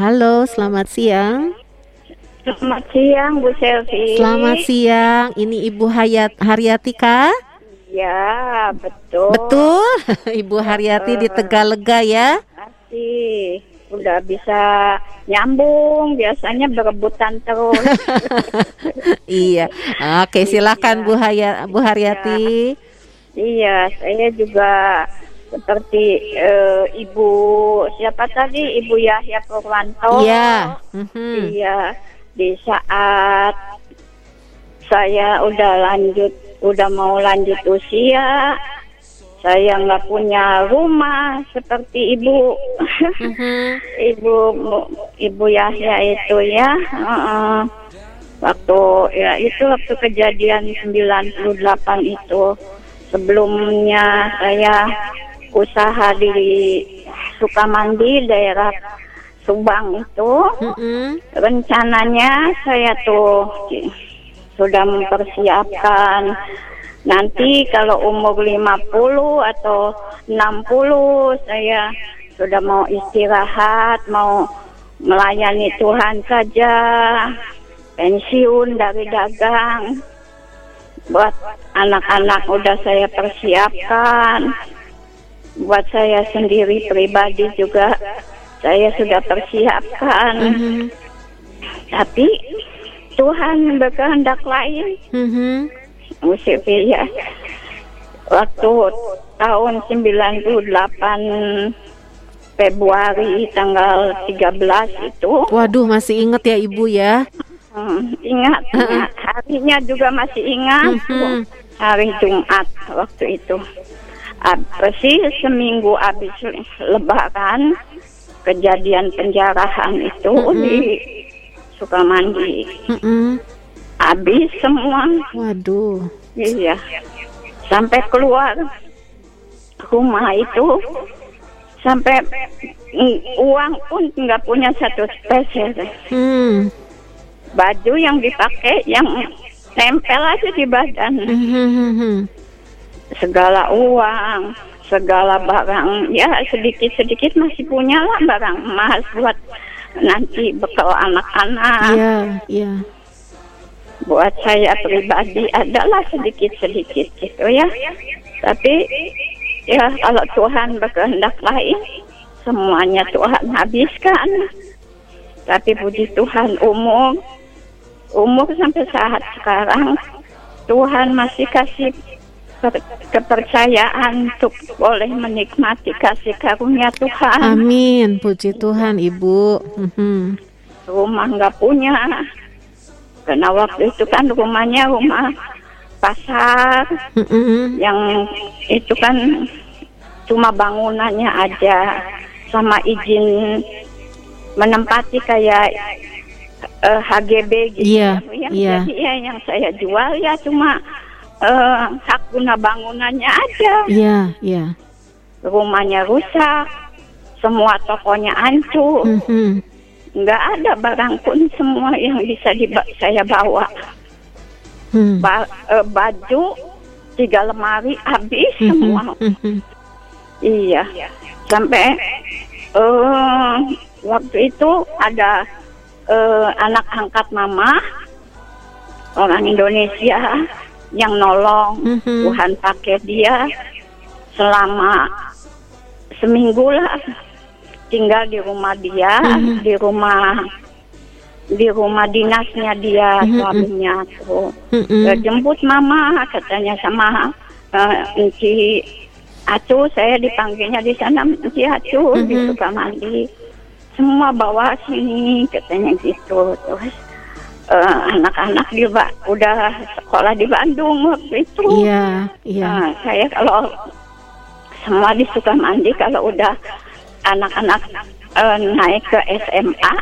Halo, selamat siang. Selamat siang Bu Selvi. Selamat siang. Ini Ibu Hayat Haryati kah? Ya, betul. Betul. Ibu Haryati di Tegalega ya. Masih udah bisa nyambung, biasanya berebutan terus. iya. Oke, silakan Bu Hayat Bu Haryati. iya, saya juga seperti eh, Ibu siapa tadi Ibu Yahya Purwanto. Iya. Mhm. Iya, di saat saya udah lanjut, udah mau lanjut usia, saya nggak punya rumah seperti ibu, Mhm. ibu ibu Yahya itu ya. Heeh. waktu ya itu waktu kejadian 98 itu sebelumnya saya usaha di Sukamandi daerah Subang itu Mhm. rencananya saya tuh sudah mempersiapkan nanti kalau umur 50 atau 60 saya sudah mau istirahat, mau melayani Tuhan saja, pensiun dari dagang. Buat anak-anak udah saya persiapkan. Buat saya sendiri pribadi juga saya sudah persiapkan. Mhm. Tapi Tuhan berkehendak lain. Mhm. Musik ya. Waktu tahun 98 Februari tanggal 13 itu Waduh, masih inget ya Ibu ya? hmm, ingat, ingat harinya juga masih ingat Mhm. hari Jumat waktu itu apa sih seminggu habis lebaran kejadian penjarahan itu di Sukamandi Mhm. habis semua Waduh. iya sampai keluar rumah itu sampai mm, uang pun nggak punya satu peser Hmm. baju yang dipakai yang tempel aja di badan Mhm. Segala uang segala barang. Ya sedikit sedikit masih punya lah barang emas buat nanti bekal anak-anak. Iya, iya. buat saya pribadi adalah sedikit sedikit gitu ya. Tapi ya kalau Tuhan berkehendak lain semuanya Tuhan habiskan. Tapi puji Tuhan umur umur sampai saat sekarang Tuhan masih kasih kepercayaan untuk boleh menikmati kasih karunia Tuhan Amin. Puji Tuhan, Ibu. Mhm. rumah nggak punya karena waktu itu kan rumahnya rumah pasar Mhm. yang itu kan cuma bangunannya aja sama izin menempati kayak eh, HGB gitu Iya, ya. iya. Jadi ya yang saya jual ya cuma hak guna bangunannya aja. Iya, iya. Rumahnya rusak, semua tokonya hancur, Mhm. nggak ada barang pun semua yang bisa diba- saya bawa. Hmm. Ba- eh, baju tiga lemari habis Mhm. semua. Mhm. Iya, sampai eh waktu itu ada eh, anak angkat mama orang Indonesia yang nolong Mhm. Tuhan pakai dia selama seminggu lah tinggal di rumah dia Mhm. di rumah di rumah dinasnya dia Mhm. suaminya tuh Mhm. Ya, jemput mama katanya sama uh, Enci Acu saya dipanggilnya di sana Enci Acu di Mhm. Sukamandi semua bawa sini katanya gitu terus eh, anak-anak di Ba- udah sekolah di Bandung waktu itu Iya, iya. Nah, saya kalau semua di Sukamandi kalau udah anak-anak eh, naik ke SMA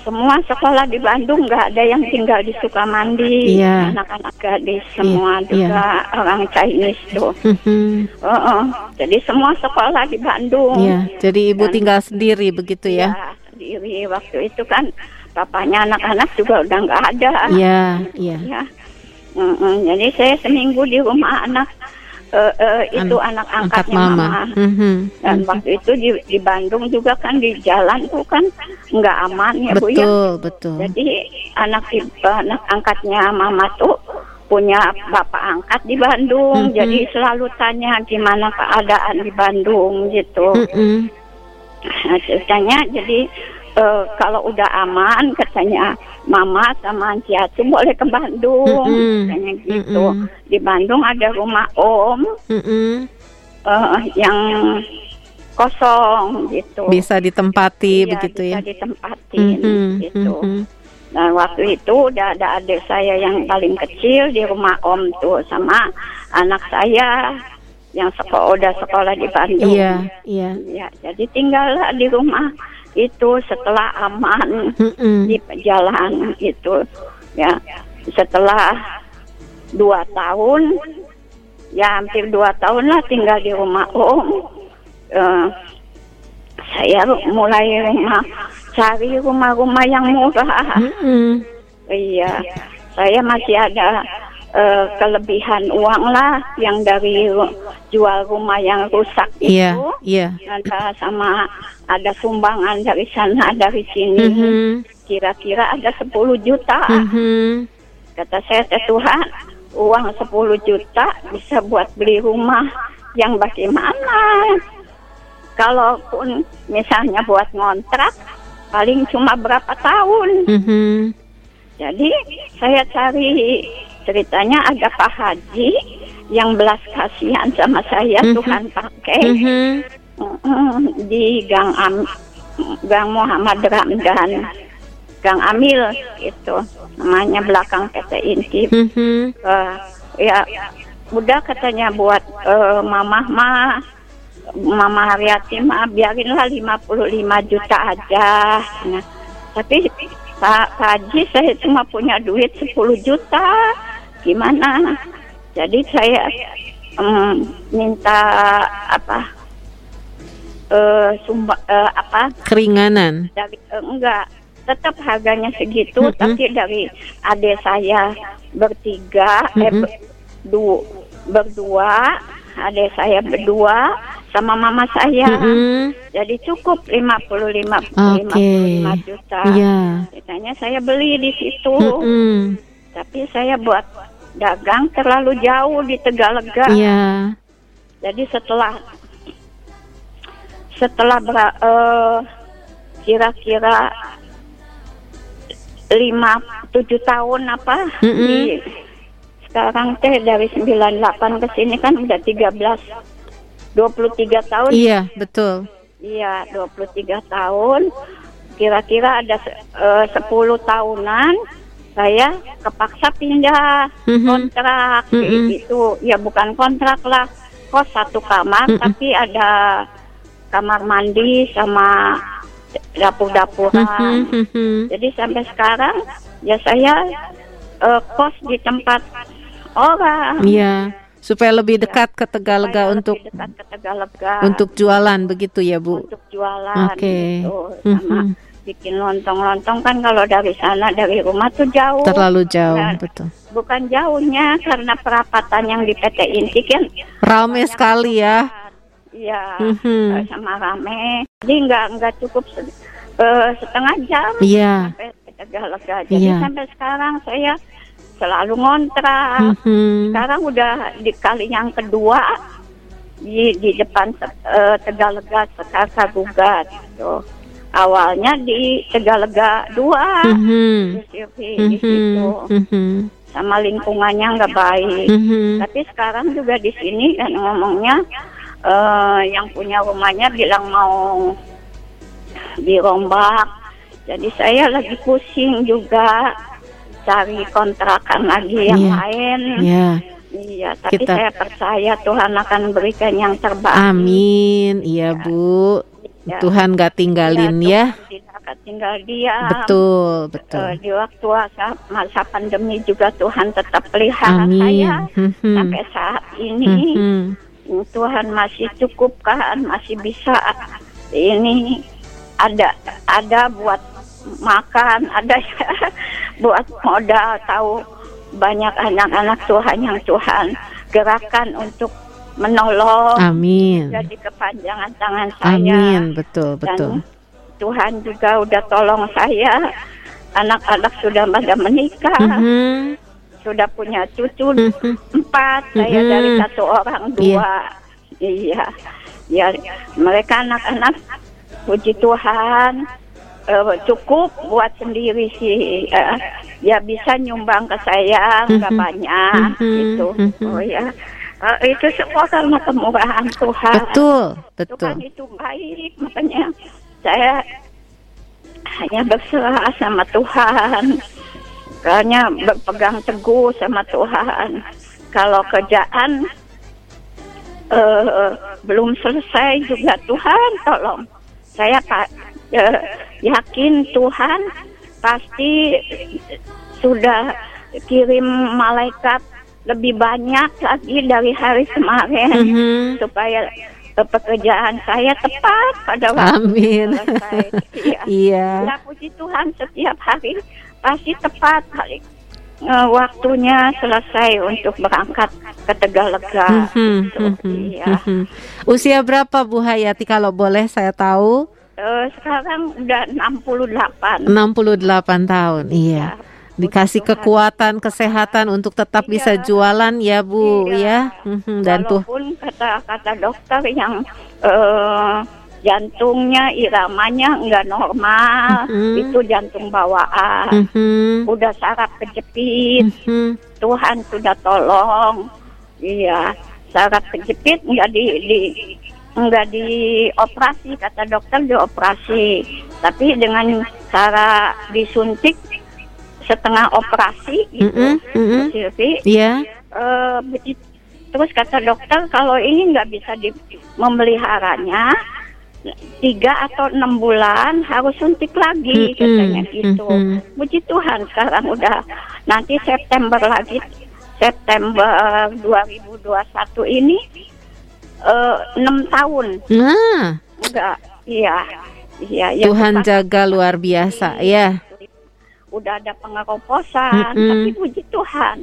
semua sekolah di Bandung nggak ada yang tinggal di Sukamandi Iya. anak-anak gadis semua Iya, juga orang Chinese tuh Mhm. Heeh. jadi semua sekolah di Bandung Iya, jadi Ibu Dan- tinggal sendiri begitu ya? Ya, sendiri waktu itu kan papanya anak-anak juga udah nggak ada Iya, iya. ya Mm-mm. jadi saya seminggu di rumah anak eh, eh, itu An- anak angkat angkatnya mama. mama. Mhm. Dan waktu itu di, di Bandung juga kan di jalan tuh kan nggak aman ya Bu ya. Betul, betul. Jadi anak anak angkatnya mama tuh punya bapak angkat di Bandung. Mhm. Jadi selalu tanya gimana keadaan di Bandung gitu. Mm-mm. Nah, ceritanya jadi eh, kalau udah aman katanya mama sama Ciatu boleh ke Bandung katanya gitu. Di Bandung ada rumah Om eh, yang kosong gitu. Bisa ditempati Iya, begitu bisa ya. ditempatin Mhm, gitu. mhm. Nah waktu itu udah ada adik saya yang paling kecil di rumah Om tuh sama anak saya yang sekolah udah sekolah di Bandung. Iya, iya. Ya, jadi tinggallah di rumah itu setelah aman Mm-mm. di jalan itu ya. Setelah dua tahun ya hampir dua tahun lah tinggal di rumah om. Eh, saya mulai rumah cari rumah-rumah yang murah. Iya saya masih ada eh, kelebihan uang lah yang dari ru- jual rumah yang rusak itu iya. ada sama ada sumbangan dari sana dari sini Mhm. kira-kira ada 10 juta Mhm. kata saya "Teh Tuhan uang 10 juta bisa buat beli rumah yang bagaimana kalaupun misalnya buat ngontrak paling cuma berapa tahun Mhm. jadi saya cari ceritanya ada Pak Haji yang belas kasihan sama saya Mhm. Tuhan pakai Mhm. Mm, di Gang Am Gang Muhammad Ramdan Gang Amil itu namanya belakang PT Inti Mhm. Eh, ya udah katanya buat eh, mamah mah Mama Haryati mah biarinlah 55 juta aja nah, tapi Pak Haji saya cuma punya duit 10 juta gimana jadi saya mm, minta apa eh sumba eh, apa Keringanan. dari eh, enggak tetap harganya segitu Mm-mm. tapi dari adik saya bertiga eh Mm-mm. ber- du- berdua adik saya berdua sama mama saya Mhm. jadi cukup 55 Oke. 55 juta Iya. Ceritanya saya beli di situ Mhm. Tapi saya buat dagang terlalu jauh di Tegalega Iya. jadi setelah setelah eh, kira-kira lima tujuh tahun apa Mm-mm. di sekarang teh dari 98 ke sini kan udah 13 23 tahun Iya, betul. iya 23 tahun kira-kira ada eh, 10 tahunan saya kepaksa pindah Mhm. kontrak Mm-mm. itu ya bukan kontrak lah kos satu kamar Mm-mm. tapi ada kamar mandi sama dapur-dapuran Mhm. Mhm. jadi sampai sekarang ya saya eh, kos di tempat orang Iya, supaya lebih dekat ke Tegalega untuk dekat ke Tegalega untuk jualan begitu ya, Bu. untuk jualan Oke. gitu sama Mhm. Bikin lontong-lontong kan kalau dari sana dari rumah tuh jauh Terlalu jauh, Nah, betul. bukan jauhnya karena perapatan yang di PT Inti kan Rame sekali ya. Iya, Mhm. eh, sama rame. Jadi nggak nggak cukup se- eh, setengah jam Iya. Jadi Iya. sampai sekarang saya selalu ngontrak. Mhm. Sekarang udah di kali yang kedua di di depan eh, Tegalega Sekasa Gugat. Tuh. Awalnya di Tegalega dua Mhm. di Sirvi di situ Mhm. Mhm. sama lingkungannya nggak baik. Mhm. Tapi sekarang juga di sini kan ngomongnya eh, yang punya rumahnya bilang mau dirombak. Jadi saya lagi pusing juga cari kontrakan lagi yang Iya. lain. Ya, Iya, tapi Kita- saya percaya Tuhan akan berikan yang terbaik. amin. Iya, Bu. Ya. Tuhan gak tinggalin Iya, ya. Tuhan Tidak akan tinggal diam. Betul, Eh, betul. di waktu masa, masa pandemi juga Tuhan tetap pelihara Amin. saya Mhm. sampai saat ini. Mhm. Tuhan masih cukupkan, masih bisa ini ada ada buat makan, ada buat modal tahu banyak anak-anak Tuhan yang Tuhan gerakan untuk menolong Amin. jadi kepanjangan tangan saya Amin. Betul, betul. dan Tuhan juga udah tolong saya anak-anak sudah pada menikah Mhm. sudah punya cucu Mhm. empat saya Mhm. dari satu orang dua iya ya mereka anak-anak puji Tuhan eh, cukup buat sendiri sih Eh, ya bisa nyumbang ke saya nggak Mhm. banyak Mhm. gitu Mhm. oh ya Eh, itu semua karena kemurahan Tuhan. Betul, betul. Tuhan itu baik makanya saya hanya berserah sama Tuhan. Hanya berpegang teguh sama Tuhan. Kalau kerjaan eh, belum selesai juga Tuhan tolong. Saya pak eh, yakin Tuhan pasti sudah kirim malaikat lebih banyak lagi dari hari kemarin Mhm. supaya eh, pekerjaan saya tepat pada waktu Amin. selesai. Iya. Iya. Ya puji Tuhan setiap hari pasti tepat hari eh, waktunya selesai untuk berangkat ke Tegalega. Mhm, Gitu. mhm, Iya. mhm. Usia berapa Bu Hayati kalau boleh saya tahu? Eh, sekarang udah 68. 68 tahun. Iya. Ya, Dikasih kekuatan, kesehatan untuk tetap Iya. bisa jualan ya Bu Iya. ya. Mhm, Dan tuh Walaupun kata kata dokter yang eh, jantungnya iramanya nggak normal, Mhm. itu jantung bawaan. Mhm, Udah saraf kejepit, mhm. Tuhan sudah tolong. Iya, saraf kejepit nggak di, di nggak dioperasi kata dokter dioperasi, tapi dengan cara disuntik setengah operasi gitu, Mhm, mhm. Silvi. Iya. Eh, begitu. terus kata dokter kalau ini nggak bisa di, memeliharanya tiga atau enam bulan harus suntik lagi Mm-mm, katanya gitu. mm-mm. Puji Tuhan sekarang udah nanti September lagi September 2021 ini eh, enam tahun Nah, enggak iya iya ya Tuhan Tuhan jaga luar biasa ya. Udah ada pengeroposan Mm-mm. tapi puji Tuhan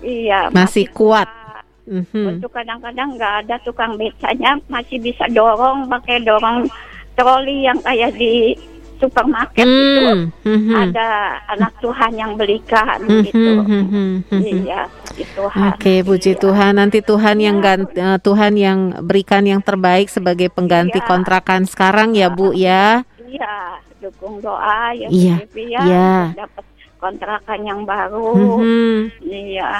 iya Masih kuat. bisa. Mhm. Untuk kadang-kadang nggak ada tukang becanya masih bisa dorong pakai dorong troli yang kayak di supermarket itu Hmm, mhm. ada anak Tuhan yang belikan Mhm, gitu. mhm, mhm. Iya, puji Tuhan. Oke, puji Iya. Tuhan. Nanti Tuhan yang gan- eh, Tuhan yang berikan yang terbaik sebagai pengganti Iya. kontrakan sekarang ya, Bu ya. Iya, dukung doa ya, Iya, ya, iya. dapat kontrakan yang baru. Mhm. Iya.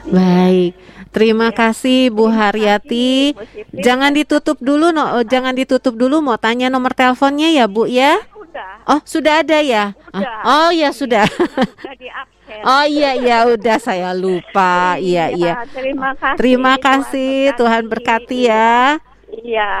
Baik. Terima kasih Bu Terima Haryati. kasih. Jangan ditutup dulu no, oh, jangan ditutup dulu mau tanya nomor teleponnya ya, Bu ya. Udah, Oh, sudah ada ya? Ah, Udah. Oh, ya sudah. udah di absen. Oh iya iya udah saya lupa. Iya iya. Terima kasih. Terima kasih. Tuhan berkati ya. Iya. iya.